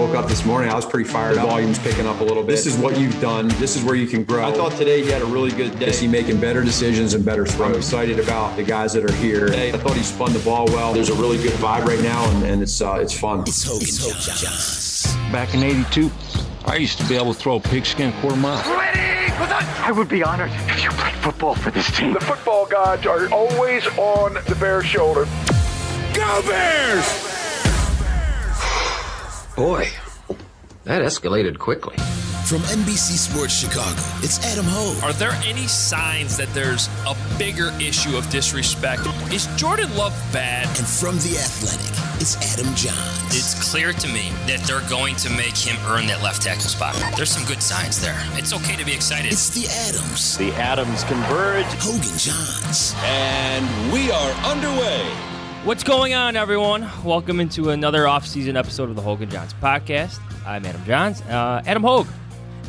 Woke up this morning, I was pretty fired the up. Volume's picking up a little bit. This is what you've done. This is where you can grow. I thought today he had a really good day. Is he making better decisions and better throws? I'm excited about the guys that are here. Today, I thought he spun the ball well. There's a really good vibe right now, and, and it's uh, it's fun. It's Hogan, it's Hogan Jahns. Back in '82, I used to be able to throw a pigskin quarter mile. Ready? I would be honored if you played football for this team. The football gods are always on the Bears' shoulder. Go Bears! Boy, that escalated quickly. From NBC Sports Chicago, it's Adam Hoge. Are there any signs that there's a bigger issue of disrespect? Is Jordan Love bad? And from The Athletic, it's Adam Jahns. It's clear to me that they're going to make him earn that left tackle spot. There's some good signs there. It's okay to be excited. It's The Adams. The Adams converge. Hogan Jahns. And we are underway. What's going on, everyone? Welcome into another off-season episode of the Hogan Jahns podcast. I'm Adam Jahns. Uh, Adam Hoge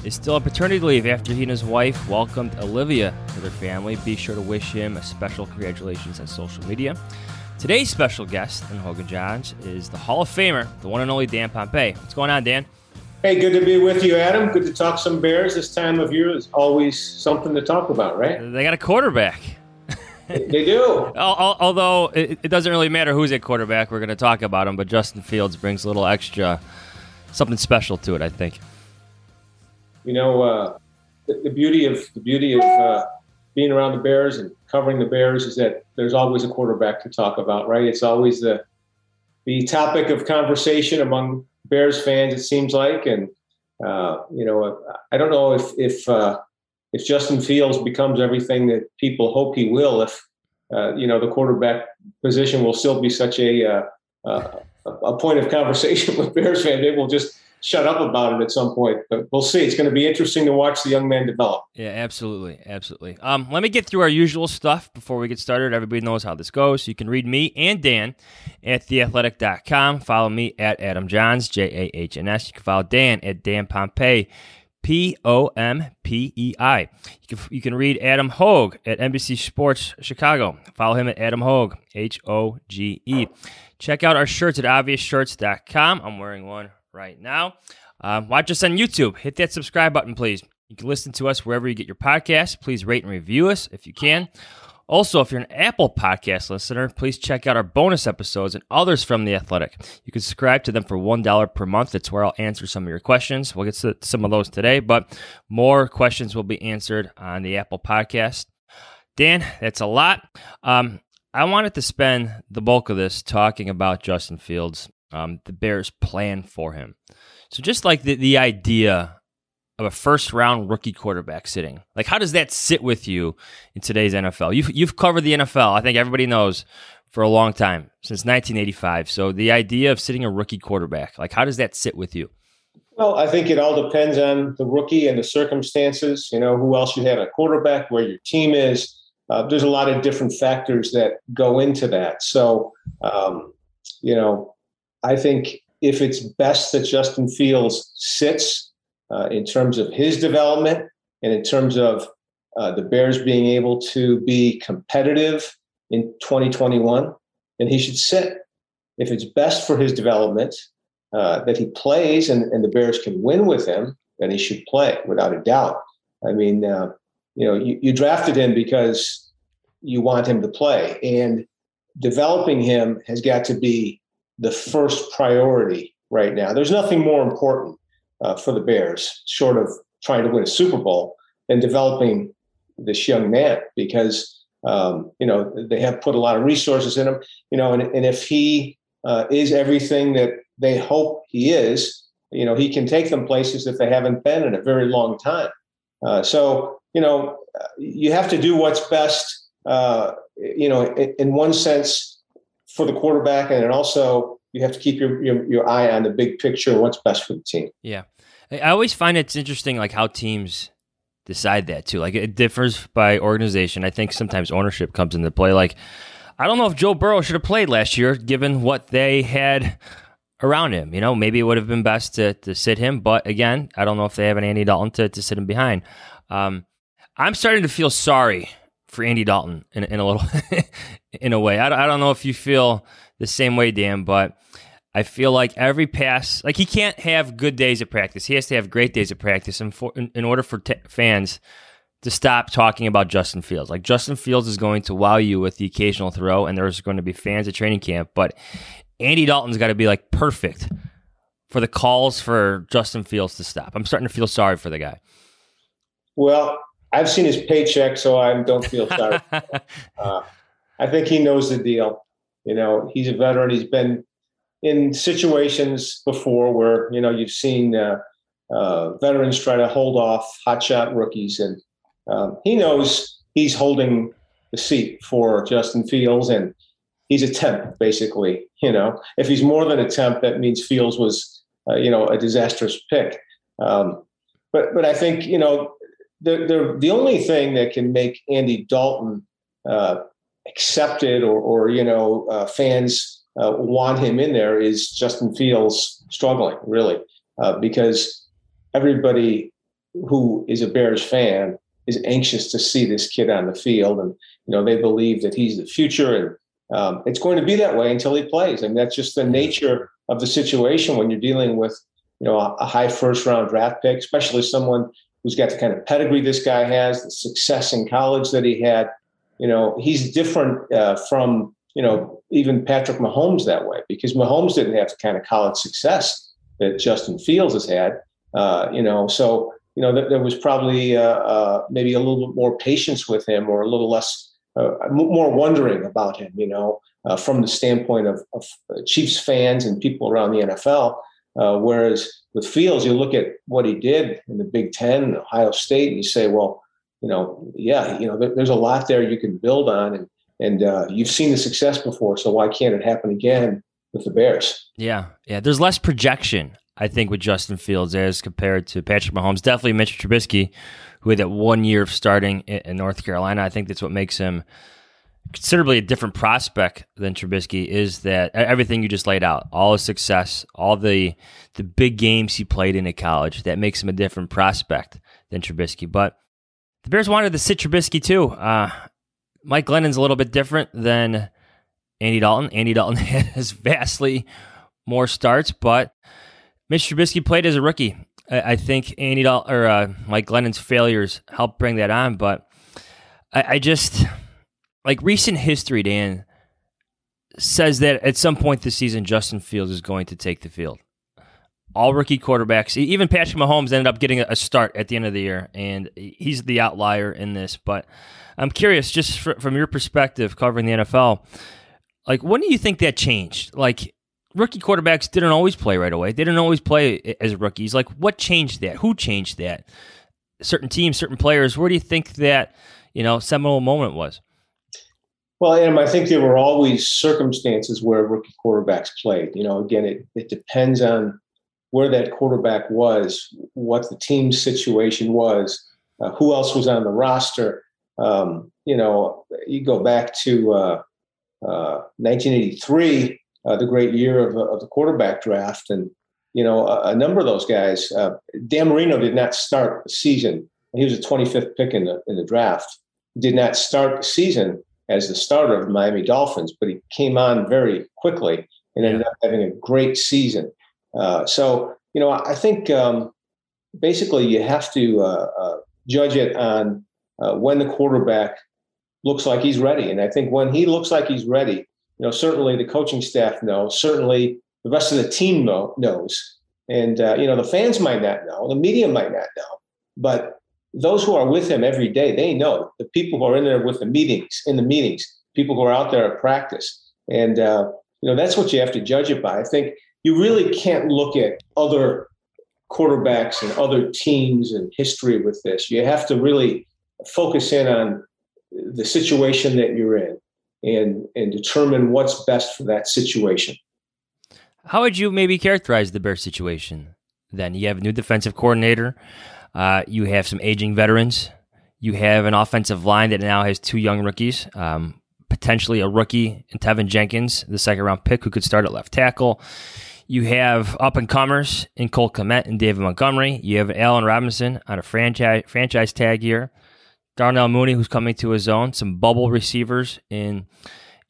is still on paternity leave after he and his wife welcomed Olivia to their family. Be sure to wish him a special congratulations on social media. Today's special guest in Hogan Jahns is the Hall of Famer, the one and only Dan Pompei. What's going on, Dan? Hey, good to be with you, Adam. Good to talk some Bears. This time of year is always something to talk about, right? They got a quarterback. They do. Although it doesn't really matter who's at quarterback, we're going to talk about him. But Justin Fields brings a little extra, something special to it, I think. You know, uh, the, the, beauty of the beauty of uh, being around the Bears and covering the Bears is that there's always a quarterback to talk about, right? It's always the the topic of conversation among Bears fans. It seems like, and uh, you know, I don't know if if uh, if Justin Fields becomes everything that people hope he will, if uh, you know the quarterback position will still be such a uh, uh, a point of conversation with Bears fans, they will just shut up about it at some point. But we'll see. It's going to be interesting to watch the young man develop. Yeah, absolutely, absolutely. Um, let me get through our usual stuff before we get started. Everybody knows how this goes. You can read me and Dan at theathletic.com. Follow me at Adam Jahns, J A H N S. You can follow Dan at Dan Pompei. P O M P E I. You can, read Adam Hoge at NBC Sports Chicago. Follow him at Adam Hoge, H O G E. Check out our shirts at obviousshirts.com. I'm wearing one right now. Um, watch us on YouTube. Hit that subscribe button, please. You can listen to us wherever you get your podcasts. Please rate and review us if you can. Also, if you're an Apple Podcast listener, please check out our bonus episodes and others from The Athletic. You can subscribe to them for $1 per month. That's where I'll answer some of your questions. We'll get to some of those today, but more questions will be answered on the Apple Podcast. Dan, that's a lot. Um, I wanted to spend the bulk of this talking about Justin Fields, um, the Bears' plan for him. So, just like the, the idea of a first round rookie quarterback sitting? Like, how does that sit with you in today's NFL? You've, you've covered the NFL, I think everybody knows, for a long time, since 1985. So, the idea of sitting a rookie quarterback, like, how does that sit with you? Well, I think it all depends on the rookie and the circumstances. You know, who else you have a quarterback, where your team is. Uh, there's a lot of different factors that go into that. So, um, you know, I think if it's best that Justin Fields sits uh, in terms of his development and in terms of uh, the Bears being able to be competitive in 2021, then he should sit. If it's best for his development uh, that he plays and, and the Bears can win with him, then he should play without a doubt. I mean, uh, you know, you, you drafted him because you want him to play, and developing him has got to be the first priority right now. There's nothing more important uh, for the Bears, short of trying to win a Super Bowl and developing this young man because um, you know they have put a lot of resources in him. You know, and, and if he uh, is everything that they hope he is, you know, he can take them places that they haven't been in a very long time. Uh, so you know, you have to do what's best. Uh, you know, in, in one sense, for the quarterback, and also you have to keep your, your, your eye on the big picture and what's best for the team. Yeah, I always find it's interesting, like how teams decide that too. Like it differs by organization. I think sometimes ownership comes into play. Like I don't know if Joe Burrow should have played last year, given what they had around him. You know, maybe it would have been best to, to sit him, but again, I don't know if they have an Andy Dalton to, to sit him behind. Um, I'm starting to feel sorry for Andy Dalton in, in a little, in a way. I, I don't know if you feel the same way, Dan, but I feel like every pass, like he can't have good days of practice. He has to have great days of practice, and for, in, in order for t- fans to stop talking about Justin Fields. Like Justin Fields is going to wow you with the occasional throw, and there's going to be fans at training camp, but Andy Dalton's got to be like perfect for the calls for Justin Fields to stop. I'm starting to feel sorry for the guy. Well, I've seen his paycheck, so I don't feel sorry. uh, I think he knows the deal. You know, he's a veteran. He's been in situations before where you know you've seen uh, uh, veterans try to hold off hotshot rookies, and um, he knows he's holding the seat for Justin Fields, and he's a temp, basically. You know, if he's more than a temp, that means Fields was, uh, you know, a disastrous pick. Um, but but I think you know the the the only thing that can make Andy Dalton uh, accepted or or you know uh, fans uh, want him in there is Justin Fields struggling really uh, because everybody who is a Bears fan is anxious to see this kid on the field and you know they believe that he's the future and um, it's going to be that way until he plays. I mean, that's just the nature of the situation when you're dealing with, you know, a, a high first round draft pick, especially someone who's got the kind of pedigree this guy has, the success in college that he had. You know, he's different uh, from, you know, even Patrick Mahomes that way because Mahomes didn't have the kind of college success that Justin Fields has had. Uh, you know, so you know, th- there was probably uh, uh maybe a little bit more patience with him or a little less uh, more wondering about him, you know, uh, from the standpoint of, of, Chiefs fans and people around the NFL. Whereas with Fields, you look at what he did in the Big Ten, Ohio State, and you say, well, you know, yeah, you know, there, there's a lot there you can build on, and and uh, you've seen the success before, so why can't it happen again with the Bears? Yeah, yeah. There's less projection, I think, with Justin Fields as compared to Patrick Mahomes. Definitely Mitch Trubisky, who had that one year of starting in North Carolina. I think that's what makes him considerably a different prospect than Trubisky is that everything you just laid out, all his success, all the the big games he played in at college, that makes him a different prospect than Trubisky. But the Bears wanted to sit Trubisky too. Uh, Mike Glennon's a little bit different than Andy Dalton. Andy Dalton has vastly more starts, but Mitch Trubisky played as a rookie I, I think Andy or uh, Mike Glennon's failures helped bring that on, but I, I just like recent history, Dan says that at some point this season, Justin Fields is going to take the field. All rookie quarterbacks, even Patrick Mahomes ended up getting a start at the end of the year, and he's the outlier in this. But I'm curious, just from your perspective, covering the NFL, like when do you think that changed? Like rookie quarterbacks didn't always play right away. They didn't always play as rookies. Like, what changed that? Who changed that? Certain teams, certain players. Where do you think that you know seminal moment was? Well, Adam, I think there were always circumstances where rookie quarterbacks played. You know, again, it, it depends on where that quarterback was, what the team's situation was, uh, who else was on the roster. Um, you know, you go back to uh, uh, 1983 uh, the great year of, of, the quarterback draft. And, you know, a, a number of those guys, uh, Dan Marino did not start the season. He was a 25th pick in the, in the draft. Did not start the season as the starter of the Miami Dolphins, but he came on very quickly and ended up having a great season. Uh, so, you know, I think um, basically you have to uh, uh, judge it on uh, when the quarterback looks like he's ready. And I think when he looks like he's ready, you know, certainly the coaching staff knows, certainly the rest of the team know, knows. And, uh, you know, the fans might not know, the media might not know, but those who are with him every day, they know the people who are in there with the meetings, in the meetings, people who are out there at practice. And, you know, that's what you have to judge it by. I think you really can't look at other quarterbacks and other teams and history with this. You have to really focus in on the situation that you're in and and determine what's best for that situation. How would you maybe characterize the Bears situation? Then you have a new defensive coordinator. Uh, you have some aging veterans. You have an offensive line that now has two young rookies, um, potentially a rookie in Teven Jenkins, the second round pick who could start at left tackle. You have up and comers in Cole Kmet and David Montgomery. You have Allen Robinson on a franchise franchise tag here. Darnell Mooney, who's coming to his own. Some bubble receivers in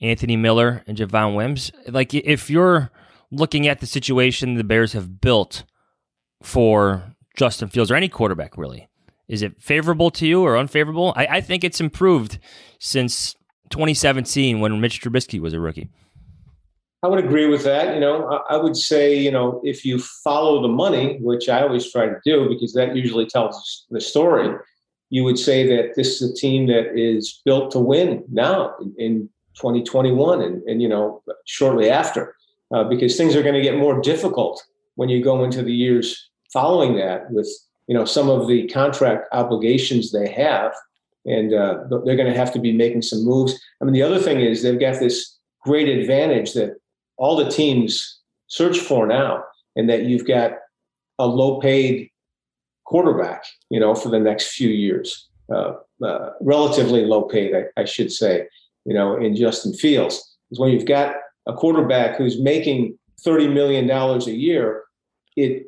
Anthony Miller and Javon Wims. Like if you're looking at the situation the Bears have built for Justin Fields or any quarterback, really, is it favorable to you or unfavorable? I, I think it's improved since 2017 when Mitch Trubisky was a rookie. I would agree with that. You know, I, I would say, you know, if you follow the money, which I always try to do because that usually tells the story, you would say that this is a team that is built to win now in, in 2021 and, and, you know, shortly after uh, because things are going to get more difficult when you go into the years following that with you know some of the contract obligations they have and uh, they're going to have to be making some moves i mean the other thing is they've got this great advantage that all the teams search for now and that you've got a low paid quarterback you know for the next few years uh, uh, relatively low paid I, I should say you know in justin fields is when you've got a quarterback who's making $30 million a year, it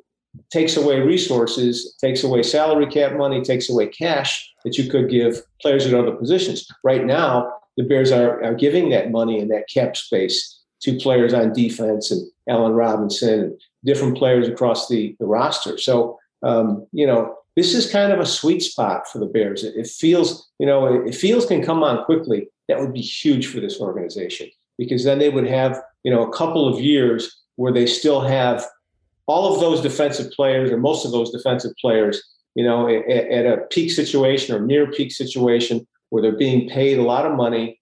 takes away resources, takes away salary cap money, takes away cash that you could give players at other positions. Right now, the Bears are, are giving that money and that cap space to players on defense and Allen Robinson and different players across the, the roster. So, um, you know, this is kind of a sweet spot for the Bears. It, it feels, you know, if Fields can come on quickly, that would be huge for this organization because then they would have you know a couple of years where they still have all of those defensive players or most of those defensive players you know at, at a peak situation or near peak situation where they're being paid a lot of money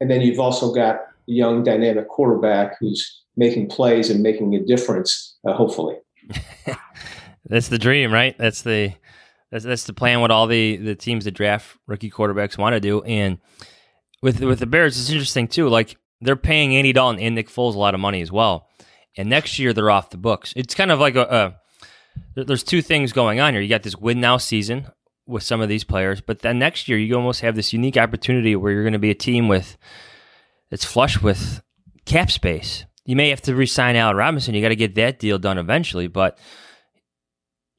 and then you've also got young dynamic quarterback who's making plays and making a difference uh, hopefully that's the dream right that's the that's, that's the plan what all the the teams that draft rookie quarterbacks want to do and with with the bears it's interesting too like they're paying Andy Dalton and Nick Foles a lot of money as well. And next year they're off the books. It's kind of like a, a there's two things going on here. You got this win now season with some of these players, but then next year you almost have this unique opportunity where you're going to be a team with it's flush with cap space. You may have to re-sign Allen Robinson. You got to get that deal done eventually, but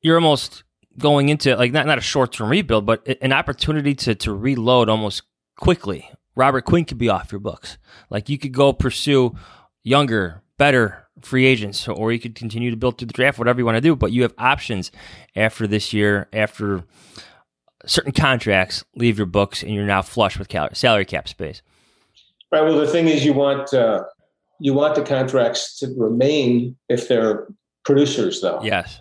you're almost going into like not not a short term rebuild, but an opportunity to to reload almost quickly Robert Quinn could be off your books. Like you could go pursue younger, better free agents, or you could continue to build through the draft, whatever you want to do. But you have options after this year, after certain contracts leave your books, and you're now flush with salary cap space. Right. Well, the thing is, you want uh, you want the contracts to remain if they're producers, though. Yes.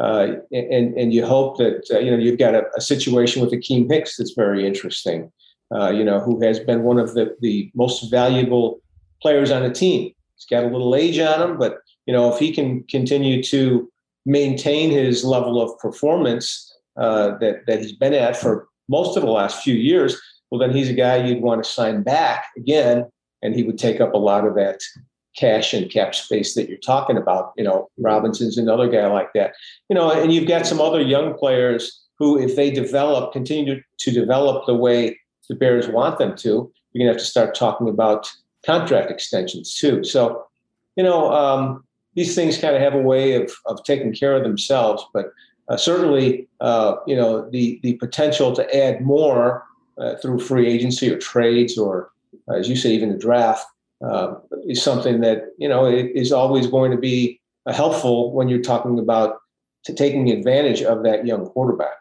Uh, and and you hope that uh, you know you've got a, a situation with Akiem Hicks that's very interesting uh, you know, who has been one of the, the most valuable players on the team. He's got a little age on him, but, you know, if he can continue to maintain his level of performance uh, that, that he's been at for most of the last few years, well, then he's a guy you'd want to sign back again, and he would take up a lot of that cash and cap space that you're talking about. You know, Robinson's another guy like that. You know, and you've got some other young players who, if they develop, continue to, develop the way the Bears want them to, you're going to have to start talking about contract extensions too. So, you know, um, these things kind of have a way of, of taking care of themselves, but uh, certainly, uh, you know, the, the potential to add more uh, through free agency or trades or, as you say, even the draft uh, is something that, you know, is always going to be uh, helpful when you're talking about taking advantage of that young quarterback.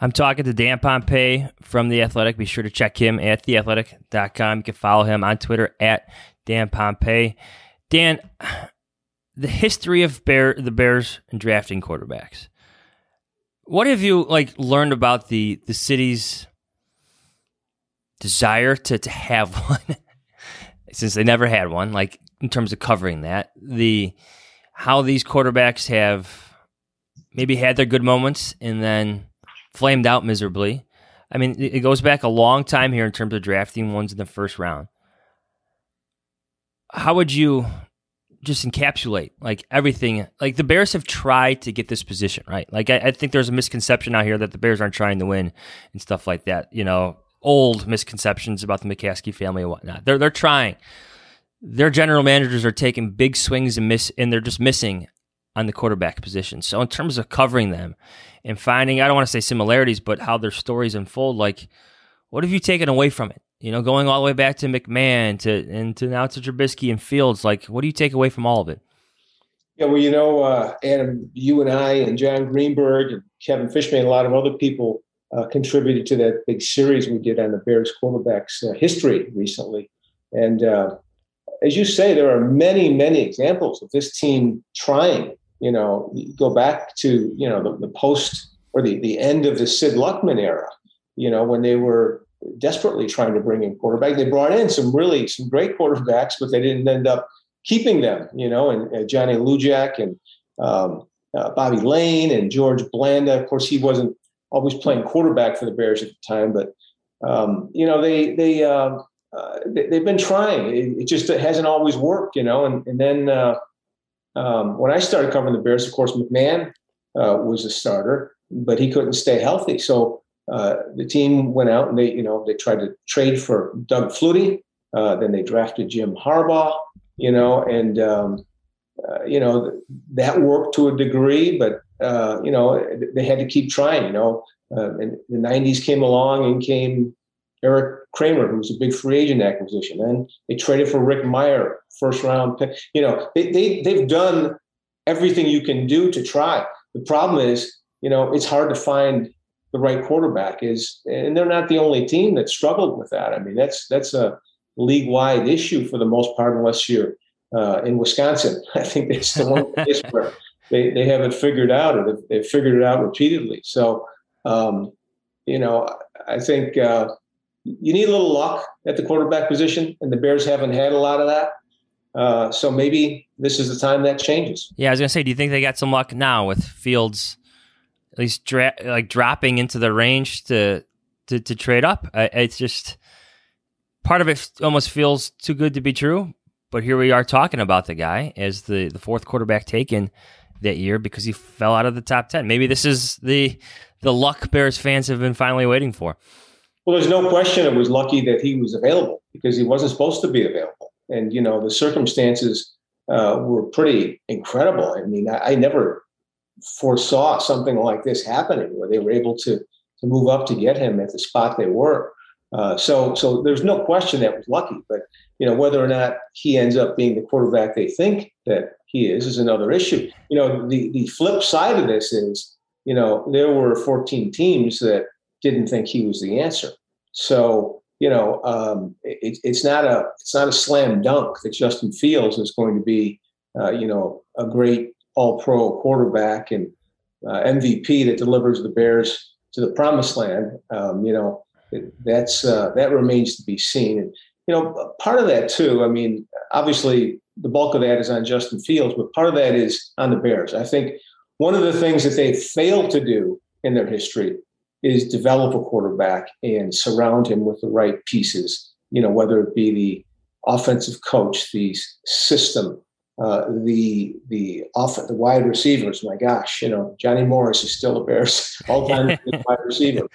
I'm talking to Dan Pompei from The Athletic. Be sure to check him at theathletic.com. You can follow him on Twitter at Dan Pompei. Dan, the history of Bear the Bears and drafting quarterbacks. What have you like learned about the the city's desire to to have one since they never had one like in terms of covering that the how these quarterbacks have maybe had their good moments and then flamed out miserably. I mean, it goes back a long time here in terms of drafting ones in the first round. how would you just encapsulate like everything? Like the Bears have tried to get this position right. Like I, I think there's a misconception out here that the Bears aren't trying to win and stuff like that. You know, old misconceptions about the McCaskey family and whatnot. They're they're trying. Their general managers are taking big swings and miss, and they're just missing on the quarterback position. So in terms of covering them and finding, I don't want to say similarities, but how their stories unfold, like what have you taken away from it? You know, going all the way back to McMahon to and to now to Trubisky and Fields, like what do you take away from all of it? Yeah, well, you know, uh, Adam, you and I and Jon Greenberg and Kevin Fishbain, and a lot of other people uh, contributed to that big series we did on the Bears quarterbacks uh, history recently. And uh, as you say, there are many, many examples of this team trying. You know, go back to you know the, the post or the the end of the Sid Luckman era. You know, when they were desperately trying to bring in quarterback, they brought in some really some great quarterbacks, but they didn't end up keeping them. You know, and, and Johnny Lujack and um, uh, Bobby Layne and George Blanda. Of course, he wasn't always playing quarterback for the Bears at the time, but um, you know they they uh, uh, they, have been trying. It, it, just it hasn't always worked, you know. And and then uh, um, when I started covering the Bears, of course, McMahon uh, was a starter, but he couldn't stay healthy. So uh, the team went out and they, you know, they tried to trade for Doug Flutie. Uh, then they drafted Jim Harbaugh, you know, and um, you know that worked to a degree, but you know they had to keep trying. You know, and the '90s came along and came Erik Kramer, who was a big free agent acquisition. And they traded for Rick Mirer, first round pick. You know, they, they, they've done everything you can do to try. The problem is, you know, it's hard to find the right quarterback is, and they're not the only team that struggled with that. I mean, that's, that's a league wide issue for the most part, unless you're uh, in Wisconsin. I think that's the one place where they, they haven't figured out or they've, figured it out repeatedly. So, um, you know, I think, uh, you need a little luck at the quarterback position, and the Bears haven't had a lot of that. Uh, so maybe this is the time that changes. Yeah, I was gonna say, do you think they got some luck now with Fields at least dra- like dropping into the range to to, to trade up? Uh, it's just part of it almost feels too good to be true. But here we are talking about the guy as the the fourth quarterback taken that year because he fell out of the top ten. Maybe this is the the luck Bears fans have been finally waiting for. Well, there's no question it was lucky that he was available because he wasn't supposed to be available. And, you know, the circumstances uh, were pretty incredible. I mean, I, I, never foresaw something like this happening where they were able to, to move up to get him at the spot they were. Uh, so, so there's no question that was lucky. But, you know, whether or not he ends up being the quarterback they think that he is is another issue. You know, the, the flip side of this is, you know, there were 14 teams that didn't think he was the answer. So you know, um, it, it's not a it's not a slam dunk that Justin Fields is going to be uh, you know a great All Pro quarterback and uh, MVP that delivers the Bears to the promised land. Um, you know, that's uh, that remains to be seen. And you know, part of that too. I mean, obviously the bulk of that is on Justin Fields, but part of that is on the Bears. I think one of the things that they failed to do in their history is develop a quarterback and surround him with the right pieces. You know, whether it be the offensive coach, the system, uh, the the off the wide receivers. My gosh, you know, Johnny Morris is still a Bears all-time wide receiver.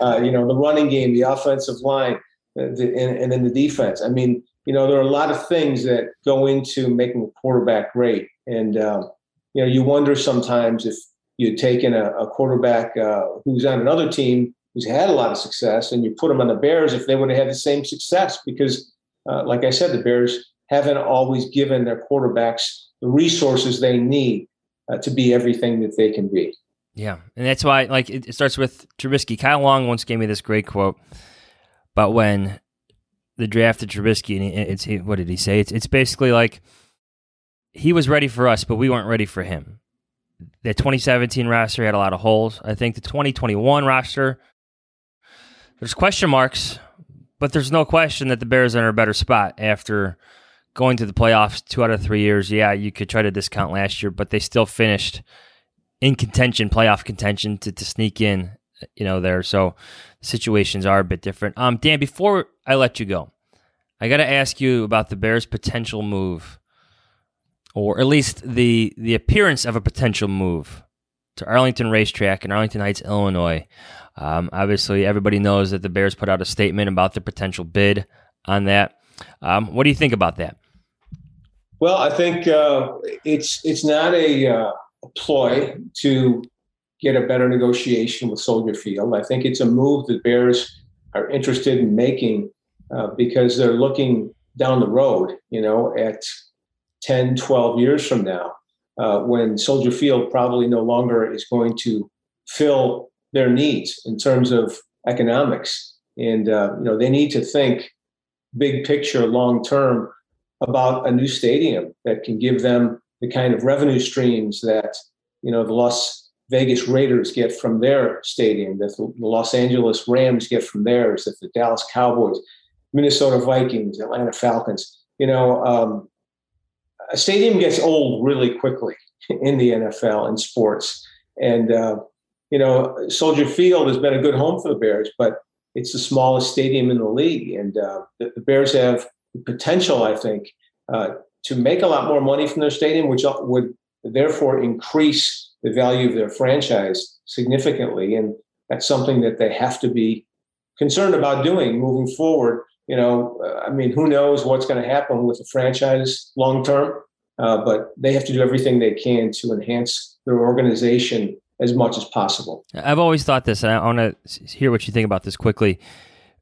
Uh, you know, the running game, the offensive line, uh, the, and, and then the defense. I mean, you know, there are a lot of things that go into making a quarterback great, and um, you know, you wonder sometimes if you'd taken a, a quarterback uh, who's on another team who's had a lot of success and you put him on the Bears if they would have had the same success because, uh, like I said, the Bears haven't always given their quarterbacks the resources they need uh, to be everything that they can be. Yeah, and that's why like it, it starts with Trubisky. Kyle Long once gave me this great quote about when the draft of Trubisky, and it's what did he say? It's it's basically like he was ready for us, but we weren't ready for him the 2017 roster had a lot of holes. I think the 2021 roster, there's question marks, but there's no question that the Bears are in a better spot after going to the playoffs two out of three years. Yeah, you could try to discount last year, but they still finished in contention, playoff contention to, to sneak in, you know, there. So situations are a bit different. Um, Dan, before I let you go, I got to ask you about the Bears' potential move, or at least the the appearance of a potential move to Arlington Racetrack in Arlington Heights, Illinois. Um, obviously, everybody knows that the Bears put out a statement about the potential bid on that. Um, what do you think about that? Well, I think uh, it's it's not a, uh, a ploy to get a better negotiation with Soldier Field. I think it's a move that Bears are interested in making uh, because they're looking down the road, you know, at 10, 12 years from now, uh, when Soldier Field probably no longer is going to fill their needs in terms of economics. And, uh, you know, they need to think big picture, long term about a new stadium that can give them the kind of revenue streams that, you know, the Las Vegas Raiders get from their stadium, that the Los Angeles Rams get from theirs, that the Dallas Cowboys, Minnesota Vikings, Atlanta Falcons. You know, um, a stadium gets old really quickly in the NFL and sports. And, uh, you know, Soldier Field has been a good home for the Bears, but it's the smallest stadium in the league. And uh, the, the, Bears have the potential, I think, uh, to make a lot more money from their stadium, which would therefore increase the value of their franchise significantly. And that's something that they have to be concerned about doing moving forward. You know, uh, I mean, who knows what's going to happen with the franchise long term, uh, but they have to do everything they can to enhance their organization as much as possible. I've always thought this, and I want to hear what you think about this quickly.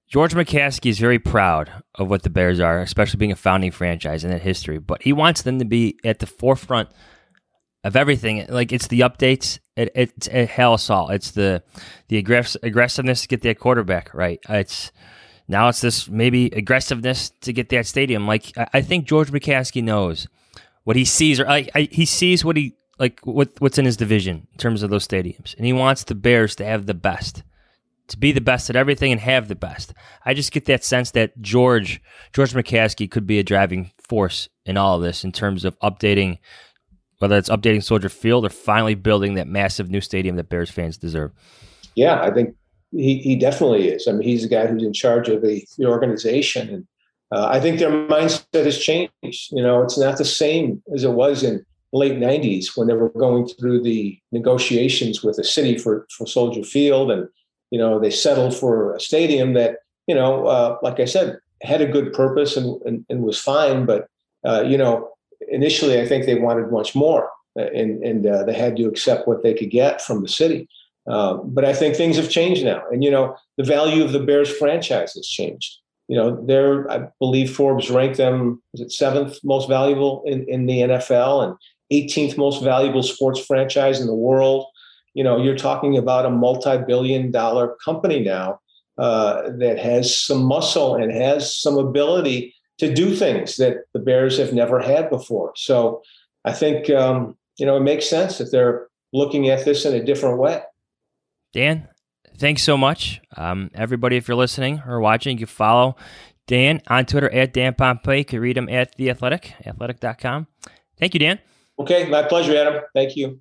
George McCaskey is very proud of what the Bears are, especially being a founding franchise in that history, but he wants them to be at the forefront of everything. Like it's the updates. It, it's a Halas Hall. It's the the aggress- aggressiveness to get that quarterback right. It's now it's this maybe aggressiveness to get that stadium. Like I, I think George McCaskey knows what he sees, or I, I, he sees what he like what what's in his division in terms of those stadiums, and he wants the Bears to have the best. To be the best at everything and have the best. I just get that sense that George George McCaskey could be a driving force in all of this in terms of updating whether it's updating Soldier Field or finally building that massive new stadium that Bears fans deserve. Yeah, I think he, he definitely is. I mean, he's the guy who's in charge of the, the organization. And uh, I think their mindset has changed. You know, it's not the same as it was in late 90s when they were going through the negotiations with the city for, for Soldier Field. And, you know, they settled for a stadium that, you know, uh, like I said, had a good purpose and, and, and was fine. But, uh, you know, initially, I think they wanted much more, uh, and and uh, they had to accept what they could get from the city. Uh, but I think things have changed now, and you know the value of the Bears franchise has changed. You know, they're I believe Forbes ranked them was it seventh most valuable in, in the NFL and 18th most valuable sports franchise in the world. You know, you're talking about a multi-billion dollar company now uh, that has some muscle and has some ability to do things that the Bears have never had before. So I think um, you know it makes sense that they're looking at this in a different way. Dan, thanks so much. Um, everybody, if you're listening or watching, you can follow Dan on Twitter at Dan Pompei. You can read him at The Athletic, athletic.com. Thank you, Dan. Okay, my pleasure, Adam. Thank you.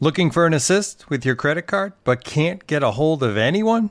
Looking for an assist with your credit card, but can't get a hold of anyone?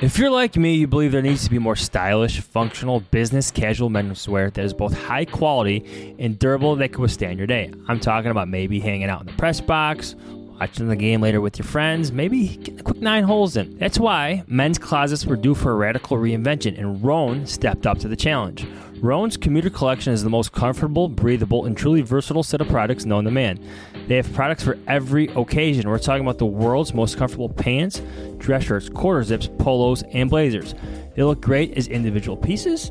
If you're like me, you believe there needs to be more stylish, functional, business casual menswear that is both high quality and durable that can withstand your day. I'm talking about maybe hanging out in the press box, watching the game later with your friends, maybe getting a quick nine holes in. That's why men's closets were due for a radical reinvention, and Rhone stepped up to the challenge. Rhone's Commuter Collection is the most comfortable, breathable, and truly versatile set of products known to man. They have products for every occasion. We're talking about the world's most comfortable pants, dress shirts, quarter zips, polos, and blazers. They look great as individual pieces,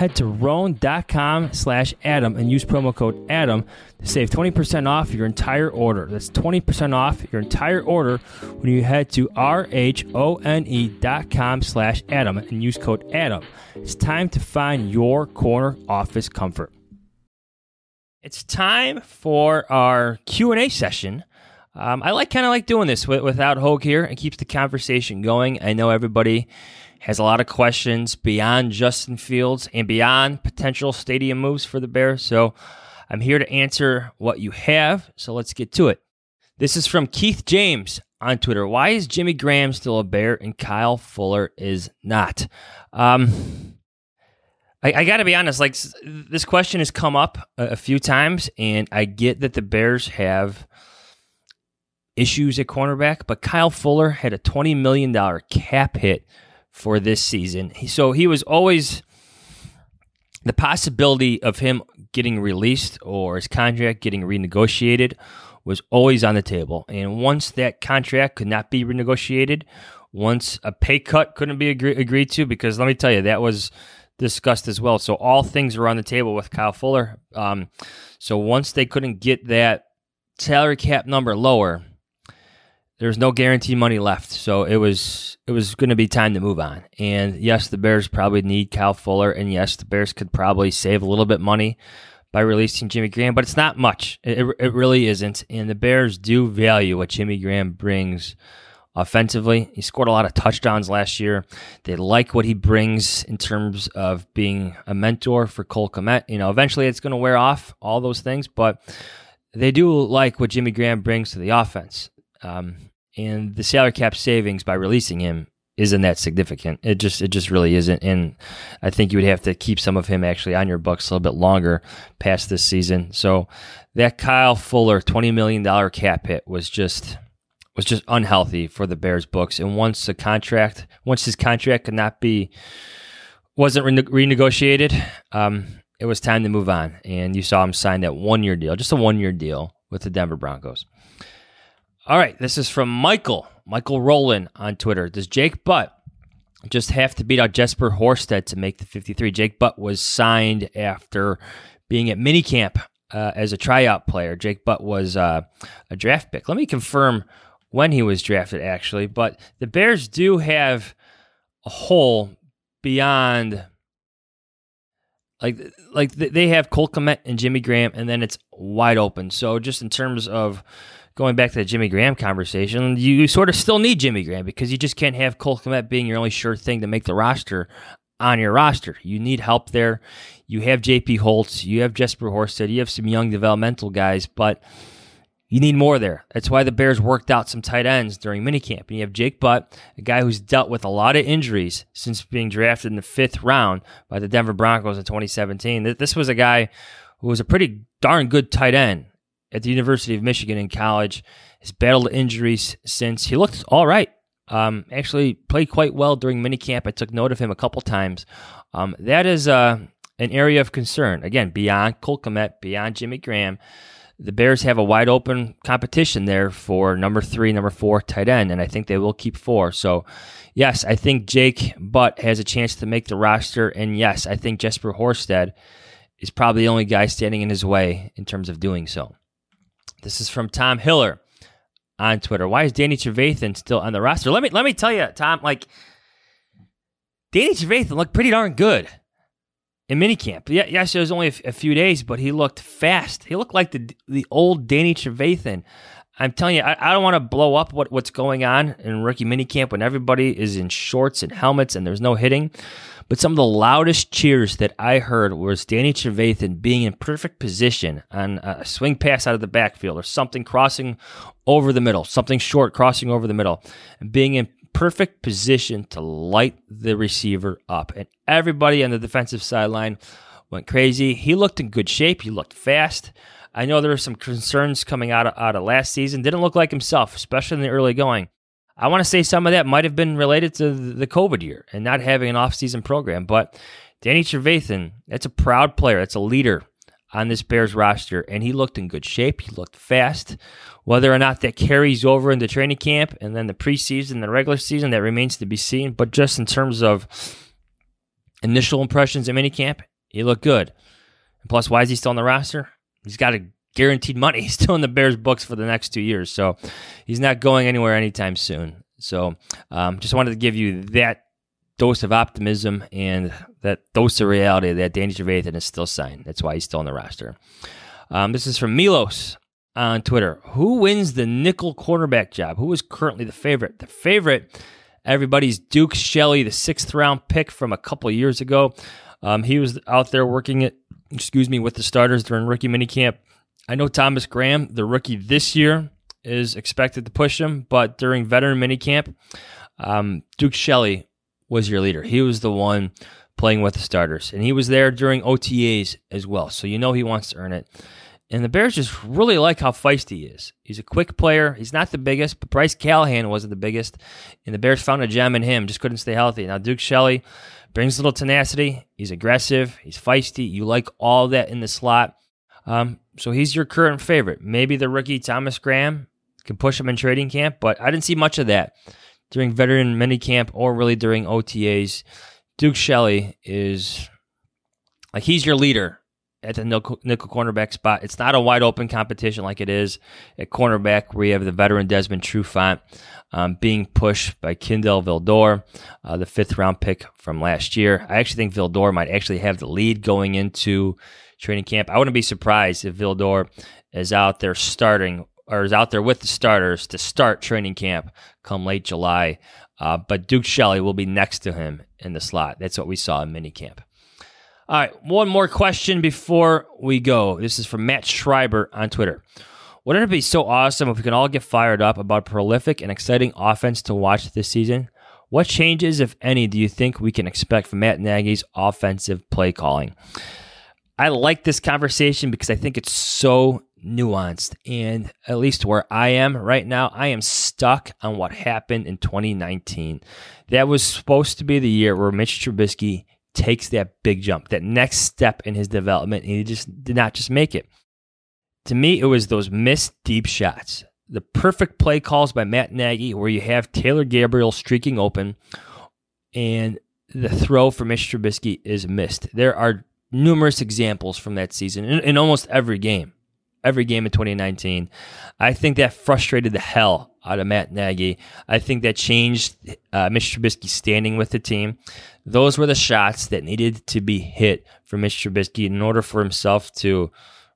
head to rhone.com slash adam and use promo code adam to save 20% off your entire order. That's 20% off your entire order when you head to r-h-o-n-e.com slash adam and use code adam. It's time to find your corner office comfort. It's time for our q&a session. Um, i like kind of like doing this without Hoge here. It keeps the conversation going. I know everybody has a lot of questions beyond Justin Fields and beyond potential stadium moves for the Bears. So I'm here to answer what you have. So let's get to it. This is from Keith James on Twitter. Why is Jimmy Graham still a Bear and Kyle Fuller is not? Um, I, I got to be honest. Like this question has come up a, a few times, and I get that the Bears have issues at cornerback, but Kyle Fuller had a twenty million dollar cap hit for this season. So he was always the possibility of him getting released or his contract getting renegotiated was always on the table. And once that contract could not be renegotiated, once a pay cut couldn't be agree- agreed to, because let me tell you, that was discussed as well. So all things were on the table with Kyle Fuller. Um, so once they couldn't get that salary cap number lower, there's no guarantee money left, so it was it was going to be time to move on. And yes, the Bears probably need Kyle Fuller, and yes, the Bears could probably save a little bit money by releasing Jimmy Graham, but it's not much. It, it really isn't. And the Bears do value what Jimmy Graham brings offensively. He scored a lot of touchdowns last year. They like what he brings in terms of being a mentor for Cole Kmet. You know, eventually it's going to wear off all those things, but they do like what Jimmy Graham brings to the offense. Um, and the salary cap savings by releasing him isn't that significant. It just it just really isn't. And I think you would have to keep some of him actually on your books a little bit longer past this season. So that Kyle Fuller twenty million dollar cap hit was just was just unhealthy for the Bears books. And once the contract once his contract could not be wasn't rene- renegotiated, um, it was time to move on. And you saw him sign that one year deal, just a one year deal with the Denver Broncos. All right, this is from Michael, Michael Rowland on Twitter. Does Jake Butt just have to beat out Jesper Horsted to make the 53? Jake Butt was signed after being at minicamp uh, as a tryout player. Jake Butt was uh, a draft pick. Let me confirm when he was drafted, actually. But the Bears do have a hole beyond. Like, like they have Cole Kmet and Jimmy Graham, and then it's wide open. So, just in terms of going back to the Jimmy Graham conversation, you sort of still need Jimmy Graham because you just can't have Cole Kmet being your only sure thing to make the roster on your roster. You need help there. You have JP Holtz, you have Jesper Horsted, you have some young developmental guys, but you need more there. That's why the Bears worked out some tight ends during minicamp. And you have Jake Butt, a guy who's dealt with a lot of injuries since being drafted in the fifth round by the Denver Broncos in 2017. This was a guy who was a pretty darn good tight end at the University of Michigan in college. Has battled injuries since. He looked all right. Um, actually played quite well during minicamp. I took note of him a couple times. Um, that is uh, an area of concern. Again, beyond Cole Kmet, beyond Jimmy Graham, the Bears have a wide open competition there for number three, number four tight end, and I think they will keep four. So, yes, I think Jake Butt has a chance to make the roster, and yes, I think Jesper Horsted is probably the only guy standing in his way in terms of doing so. This is from Tom Hiller on Twitter. Why is Danny Trevathan still on the roster? Let me let me tell you, Tom. Like Danny Trevathan looked pretty darn good in minicamp. Yeah, yes, it was only a, f- a few days, but he looked fast. He looked like the the old Danny Trevathan. I'm telling you, I, I don't want to blow up what, what's going on in rookie minicamp when everybody is in shorts and helmets and there's no hitting. But some of the loudest cheers that I heard was Danny Trevathan being in perfect position on a swing pass out of the backfield or something crossing over the middle, something short crossing over the middle, and being in perfect position to light the receiver up. And everybody on the defensive sideline went crazy. He looked in good shape. He looked fast. I know there were some concerns coming out of, out of last season. Didn't look like himself, especially in the early going. I want to say some of that might have been related to the COVID year and not having an offseason program. But Danny Trevathan, that's a proud player. That's a leader on this Bears roster, and he looked in good shape. He looked fast. Whether or not that carries over into training camp and then the preseason, the regular season, that remains to be seen. But just in terms of initial impressions at minicamp, he looked good. And plus, why is he still on the roster? He's got a guaranteed money. He's still in the Bears books for the next two years, so he's not going anywhere anytime soon. So, um, just wanted to give you that dose of optimism and that dose of reality that Danny Trevathan is still signed. That's why he's still on the roster. Um, this is from Milos on Twitter. Who wins the nickel cornerback job? Who is currently the favorite? The favorite, everybody's Duke Shelley, the sixth round pick from a couple years ago. Um, he was out there working it, excuse me, with the starters during rookie minicamp. I know Thomas Graham, the rookie this year, is expected to push him, but during veteran minicamp, um, Duke Shelley was your leader. He was the one playing with the starters, and he was there during OTAs as well. So you know he wants to earn it. And the Bears just really like how feisty he is. He's a quick player. He's not the biggest, but Bryce Callahan wasn't the biggest. And the Bears found a gem in him, just couldn't stay healthy. Now, Duke Shelley brings a little tenacity. He's aggressive. He's feisty. You like all that in the slot. Um, so he's your current favorite. Maybe the rookie Thomas Graham can push him in trading camp, but I didn't see much of that during veteran minicamp or really during OTAs. Duke Shelley is like he's your leader at the nickel, nickel cornerback spot. It's not a wide open competition like it is at cornerback, where you have the veteran Desmond Trufant um, being pushed by Kindle Vildor, uh, the fifth round pick from last year. I actually think Vildor might actually have the lead going into training camp. I wouldn't be surprised if Vildor is out there starting or is out there with the starters to start training camp come late July. Uh, but Duke Shelley will be next to him in the slot. That's what we saw in minicamp. All right, one more question before we go. This is from Matt Schreiber on Twitter. Wouldn't it be so awesome if we can all get fired up about prolific and exciting offense to watch this season? What changes, if any, do you think we can expect from Matt Nagy's offensive play calling? I like this conversation because I think it's so nuanced. And at least where I am right now, I am stuck on what happened in 2019. That was supposed to be the year where Mitch Trubisky takes that big jump, that next step in his development, and he just did not just make it. To me, it was those missed deep shots, the perfect play calls by Matt Nagy, where you have Taylor Gabriel streaking open, and the throw for Mitch Trubisky is missed. There are numerous examples from that season in, in almost every game every game in 2019. I think that frustrated the hell out of Matt Nagy. I think that changed uh, Mitch Trubisky's standing with the team. Those were the shots that needed to be hit for Mitch Trubisky in order for himself to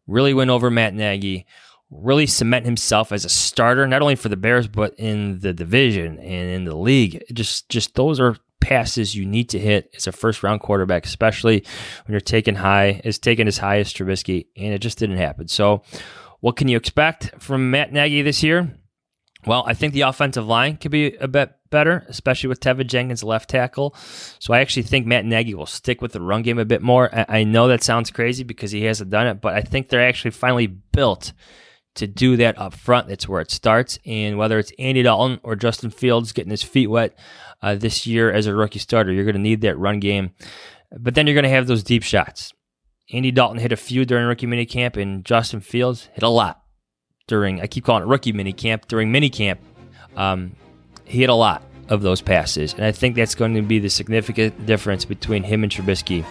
really win over Matt Nagy, really cement himself as a starter, not only for the Bears, but in the division and in the league. Just, just those are passes you need to hit as a first round quarterback, especially when you're taking high, is taken as high as Trubisky, and it just didn't happen. So, what can you expect from Matt Nagy this year? Well, I think the offensive line could be a bit better, especially with Teven Jenkins left tackle. So I actually think Matt Nagy will stick with the run game a bit more. I know that sounds crazy because he hasn't done it, but I think they're actually finally built to do that up front. That's where it starts. And whether it's Andy Dalton or Justin Fields getting his feet wet uh, this year as a rookie starter, you're going to need that run game. But then you're going to have those deep shots. Andy Dalton hit a few during rookie minicamp, and Justin Fields hit a lot during, I keep calling it rookie minicamp, during minicamp. Um, he hit a lot of those passes. And I think that's going to be the significant difference between him and Trubisky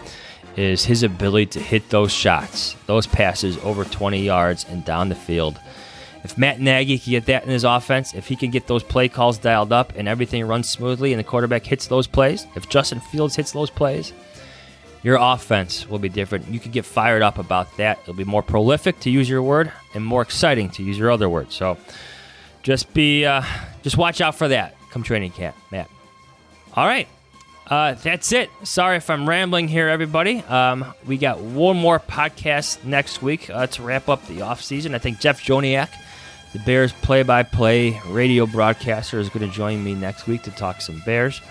is his ability to hit those shots, those passes over 20 yards and down the field. If Matt Nagy can get that in his offense, if he can get those play calls dialed up and everything runs smoothly and the quarterback hits those plays, if Justin Fields hits those plays, your offense will be different. You could get fired up about that. It'll be more prolific, to use your word, and more exciting, to use your other word. So, just be uh, just watch out for that come training camp, Matt. All right. Uh, that's it. Sorry if I'm rambling here, everybody. Um, we got one more podcast next week uh, to wrap up the offseason. I think Jeff Joniak, the Bears play by play radio broadcaster, is going to join me next week to talk some Bears.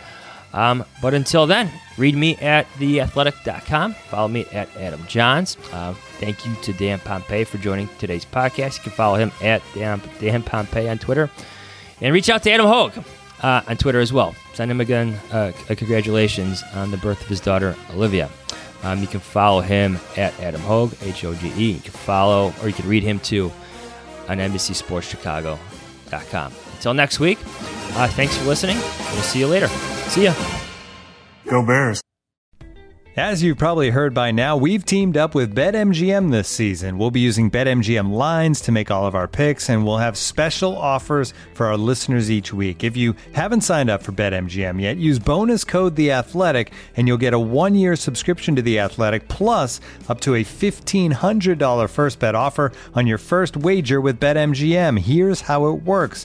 Um, but until then, read me at theathletic.com. Follow me at Adam Jahns. Uh, thank you to Dan Pompei for joining today's podcast. You can follow him at Dan, Dan Pompei on Twitter. And reach out to Adam Hoge uh, on Twitter as well. Send him again uh, congratulations on the birth of his daughter, Olivia. Um, you can follow him at Adam Hoge, H O G E. You can follow, or you can read him too on NBCSportsChicago.com. Until next week, uh, thanks for listening. We'll see you later. See ya. Go Bears. As you've probably heard by now, we've teamed up with BetMGM this season. We'll be using BetMGM lines to make all of our picks, and we'll have special offers for our listeners each week. If you haven't signed up for BetMGM yet, use bonus code The Athletic, and you'll get a one-year subscription to The Athletic, plus up to a $1,500 first bet offer on your first wager with BetMGM. Here's how it works.